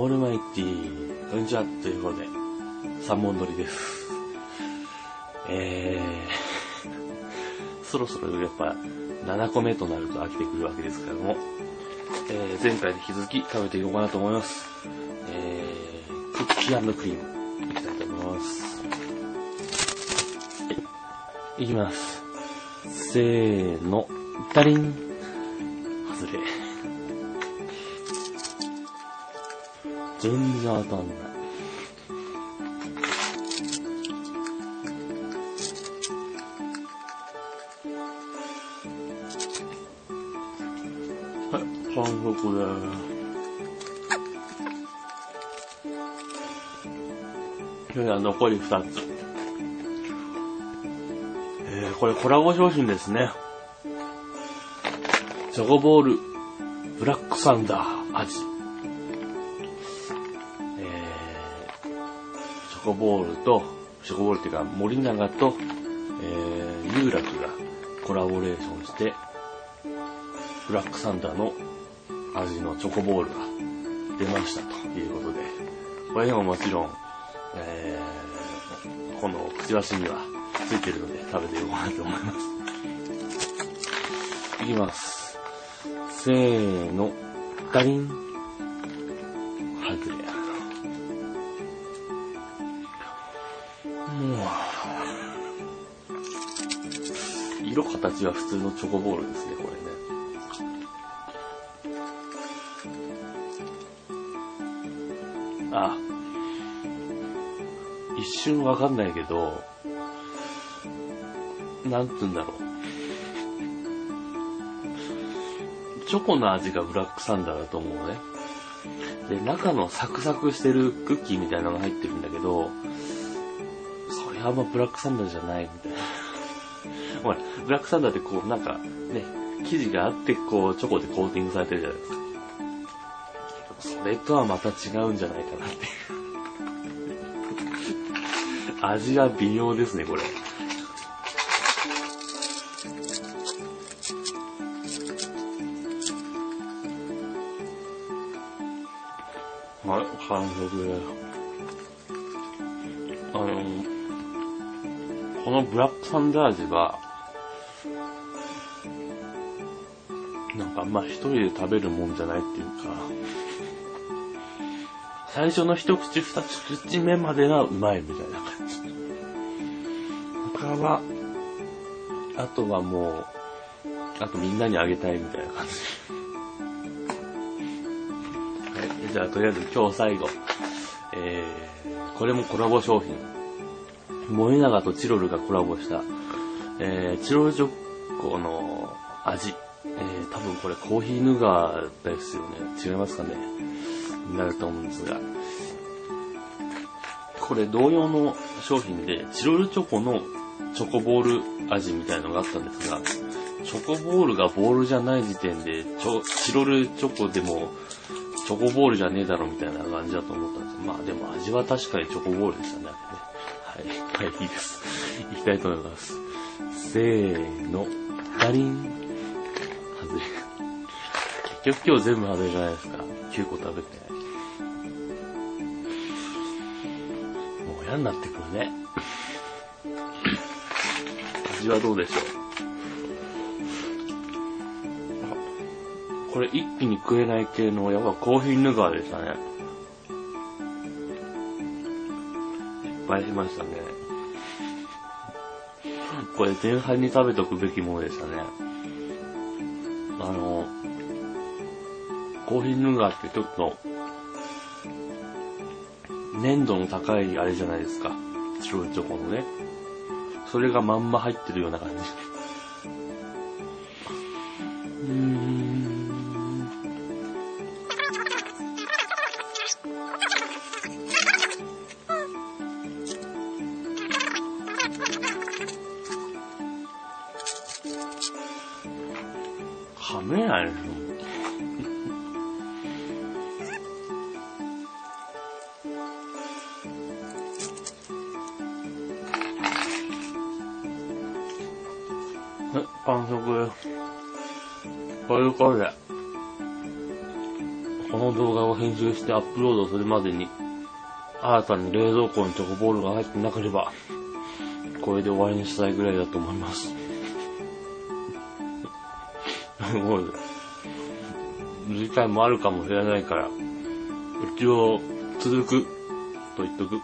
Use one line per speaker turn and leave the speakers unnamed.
オールマイティー、こんにちは、ということで、三本撮りです。えー、そろそろやっぱ7個目となると飽きてくるわけですけども、えー、前回に引き続き食べていこうかなと思います。えー、クッキークリーム、いきたいと思います。はい、いきます。せーの、ダリン外れ。全然当たんない。はい、完食です。それでは残り2つ。えー、これコラボ商品ですね。チョコボール、ブラックサンダー味。コボールと、チョコボールっていうか森永と、えー、有楽がコラボレーションして、ブラックサンダーの味のチョコボールが出ましたということで、これにももちろん、えー、このくちばしにはついてるので食べていこうかなと思います。いきます。せーの、ダリン。形は普通のチョコボールですね、これね。あ、一瞬わかんないけど、なんつうんだろう。チョコの味がブラックサンダーだと思うね。で、中のサクサクしてるクッキーみたいなのが入ってるんだけど、それはあんまブラックサンダーじゃないみたいな。ほら、ブラックサンダーってこう、なんかね、生地があってこう、チョコでコーティングされてるじゃないですか。それとはまた違うんじゃないかなっていう。味は微妙ですね、これ。はい、完食です。あの、このブラックサンダー味は、なんかあ一人で食べるもんじゃないっていうか、最初の一口二口目までがうまいみたいな感じ。他は、あとはもう、あとみんなにあげたいみたいな感じ。はい、じゃあとりあえず今日最後。えー、これもコラボ商品。森永とチロルがコラボした、えー、チロルチョコの味。えー、多分これコーヒーヌガーですよね。違いますかね。になると思うんですが。これ同様の商品で、チロルチョコのチョコボール味みたいのがあったんですが、チョコボールがボールじゃない時点で、チョチロルチョコでも、チョコボールじゃねえだろみたいな感じだと思ったんですまあでも味は確かにチョコボールでしたね。はい、はい、いいです。いきたいと思います。せーの、ダリン。結局今日全部外れじゃないですか。9個食べて。もう嫌になってくるね。味はどうでしょう？これ一気に食えない系のやっぱコーヒーヌガーでしたね。失敗しましたね。これ前半に食べとくべきものでしたね。あの、コーヒーヌガーってちょっと、粘度の高いあれじゃないですか。白いチョコのね。それがまんま入ってるような感じ。うーん。噛めないでしょ。え、完食です。ということで、この動画を編集してアップロードするまでに、新たに冷蔵庫にチョコボールが入ってなければ、これで終わりにしたいぐらいだと思います。もう、次回もあるかもしれないから、一応続くと言っとく。